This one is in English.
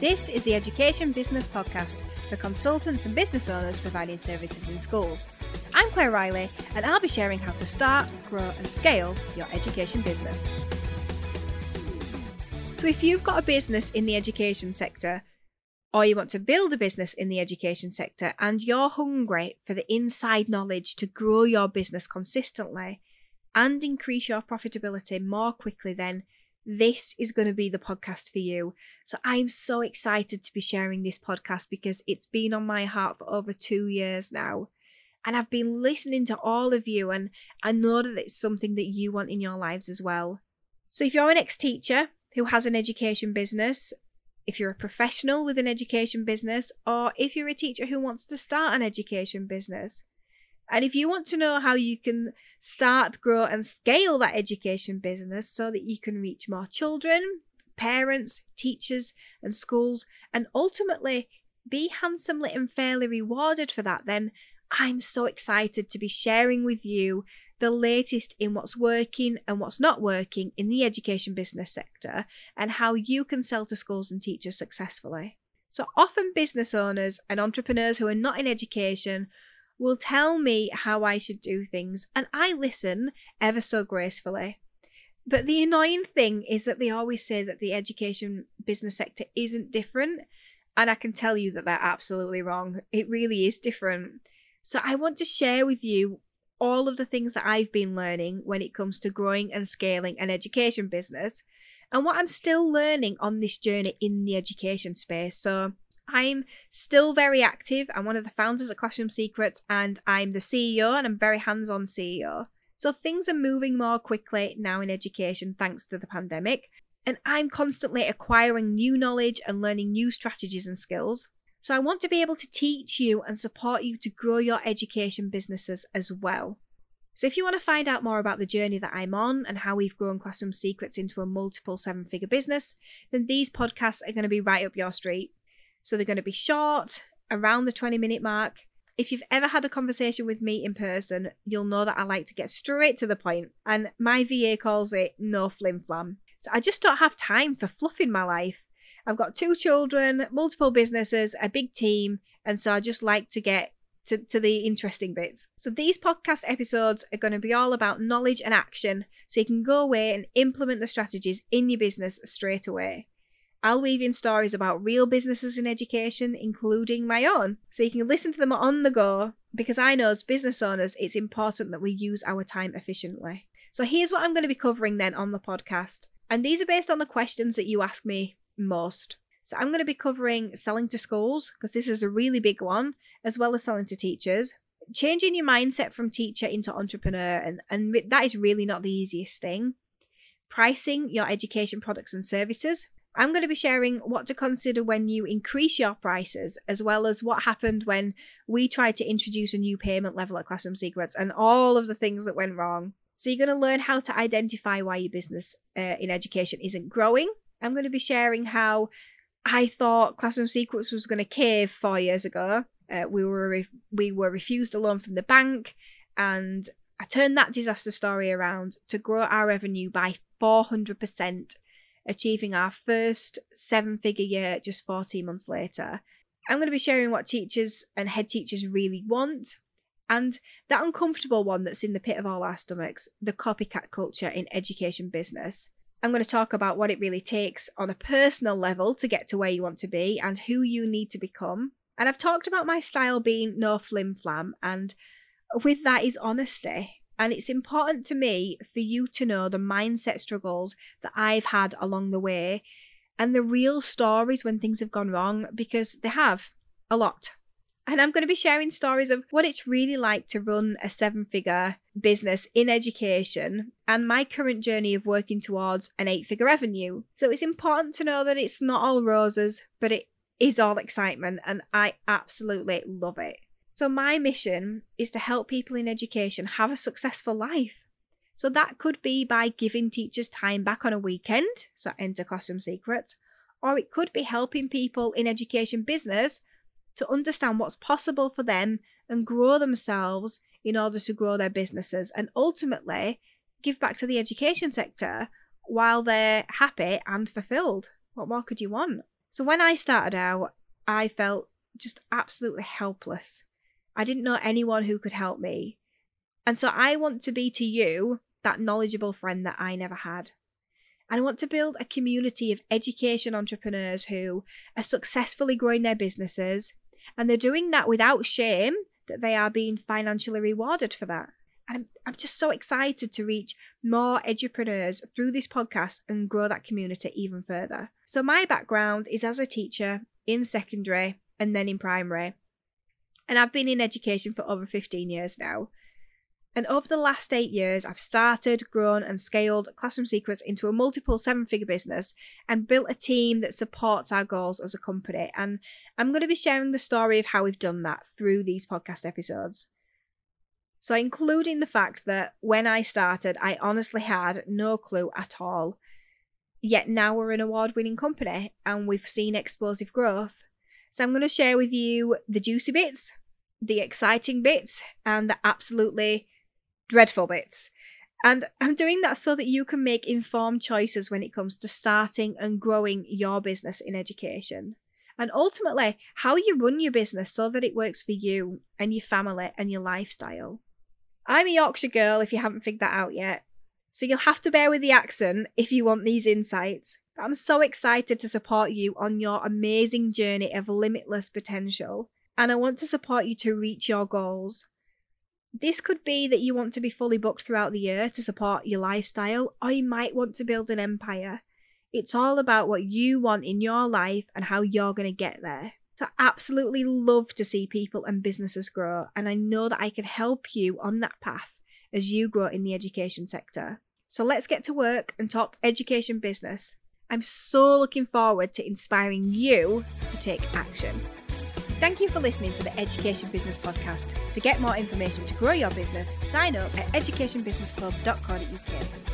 This is the Education Business Podcast for consultants and business owners providing services in schools. I'm Claire Riley, and I'll be sharing how to start, grow, and scale your education business. So, if you've got a business in the education sector, or you want to build a business in the education sector, and you're hungry for the inside knowledge to grow your business consistently and increase your profitability more quickly, then this is going to be the podcast for you. So I'm so excited to be sharing this podcast because it's been on my heart for over two years now. And I've been listening to all of you, and I know that it's something that you want in your lives as well. So if you're an ex teacher who has an education business, if you're a professional with an education business, or if you're a teacher who wants to start an education business, and if you want to know how you can start, grow, and scale that education business so that you can reach more children, parents, teachers, and schools, and ultimately be handsomely and fairly rewarded for that, then I'm so excited to be sharing with you the latest in what's working and what's not working in the education business sector and how you can sell to schools and teachers successfully. So, often business owners and entrepreneurs who are not in education will tell me how I should do things, and I listen ever so gracefully. But the annoying thing is that they always say that the education business sector isn't different, and I can tell you that they're absolutely wrong. It really is different. So I want to share with you all of the things that I've been learning when it comes to growing and scaling an education business and what I'm still learning on this journey in the education space. So I'm still very active. I'm one of the founders of Classroom Secrets and I'm the CEO and I'm very hands on CEO. So things are moving more quickly now in education thanks to the pandemic. And I'm constantly acquiring new knowledge and learning new strategies and skills. So I want to be able to teach you and support you to grow your education businesses as well. So if you want to find out more about the journey that I'm on and how we've grown Classroom Secrets into a multiple seven figure business, then these podcasts are going to be right up your street. So they're going to be short, around the 20 minute mark. If you've ever had a conversation with me in person, you'll know that I like to get straight to the point, and my VA calls it no flim flam. So I just don't have time for fluff in my life. I've got two children, multiple businesses, a big team, and so I just like to get to, to the interesting bits. So these podcast episodes are going to be all about knowledge and action, so you can go away and implement the strategies in your business straight away. I'll weave in stories about real businesses in education, including my own, so you can listen to them on the go because I know as business owners it's important that we use our time efficiently. So here's what I'm going to be covering then on the podcast. And these are based on the questions that you ask me most. So I'm going to be covering selling to schools because this is a really big one, as well as selling to teachers. Changing your mindset from teacher into entrepreneur, and, and that is really not the easiest thing. Pricing your education products and services, I'm going to be sharing what to consider when you increase your prices, as well as what happened when we tried to introduce a new payment level at Classroom Secrets and all of the things that went wrong. So, you're going to learn how to identify why your business uh, in education isn't growing. I'm going to be sharing how I thought Classroom Secrets was going to cave four years ago. Uh, we were re- we were refused a loan from the bank, and I turned that disaster story around to grow our revenue by 400% achieving our first seven figure year just 14 months later. I'm going to be sharing what teachers and head teachers really want and that uncomfortable one that's in the pit of all our stomachs the copycat culture in education business. I'm going to talk about what it really takes on a personal level to get to where you want to be and who you need to become. And I've talked about my style being no flim flam, and with that is honesty. And it's important to me for you to know the mindset struggles that I've had along the way and the real stories when things have gone wrong because they have a lot. And I'm going to be sharing stories of what it's really like to run a seven figure business in education and my current journey of working towards an eight figure revenue. So it's important to know that it's not all roses, but it is all excitement, and I absolutely love it. So, my mission is to help people in education have a successful life. So, that could be by giving teachers time back on a weekend, so enter Classroom Secrets, or it could be helping people in education business to understand what's possible for them and grow themselves in order to grow their businesses and ultimately give back to the education sector while they're happy and fulfilled. What more could you want? So when I started out, I felt just absolutely helpless. I didn't know anyone who could help me. And so I want to be to you that knowledgeable friend that I never had. And I want to build a community of education entrepreneurs who are successfully growing their businesses and they're doing that without shame that they are being financially rewarded for that. And I'm, I'm just so excited to reach more entrepreneurs through this podcast and grow that community even further. So, my background is as a teacher in secondary and then in primary. And I've been in education for over 15 years now. And over the last eight years, I've started, grown, and scaled Classroom Secrets into a multiple seven figure business and built a team that supports our goals as a company. And I'm going to be sharing the story of how we've done that through these podcast episodes. So, including the fact that when I started, I honestly had no clue at all. Yet now we're an award winning company and we've seen explosive growth. So, I'm going to share with you the juicy bits, the exciting bits, and the absolutely dreadful bits. And I'm doing that so that you can make informed choices when it comes to starting and growing your business in education. And ultimately, how you run your business so that it works for you and your family and your lifestyle. I'm a Yorkshire girl if you haven't figured that out yet. So you'll have to bear with the accent if you want these insights. I'm so excited to support you on your amazing journey of limitless potential. And I want to support you to reach your goals. This could be that you want to be fully booked throughout the year to support your lifestyle, or you might want to build an empire. It's all about what you want in your life and how you're going to get there. So, I absolutely love to see people and businesses grow, and I know that I can help you on that path as you grow in the education sector. So, let's get to work and talk education business. I'm so looking forward to inspiring you to take action. Thank you for listening to the Education Business Podcast. To get more information to grow your business, sign up at educationbusinessclub.co.uk.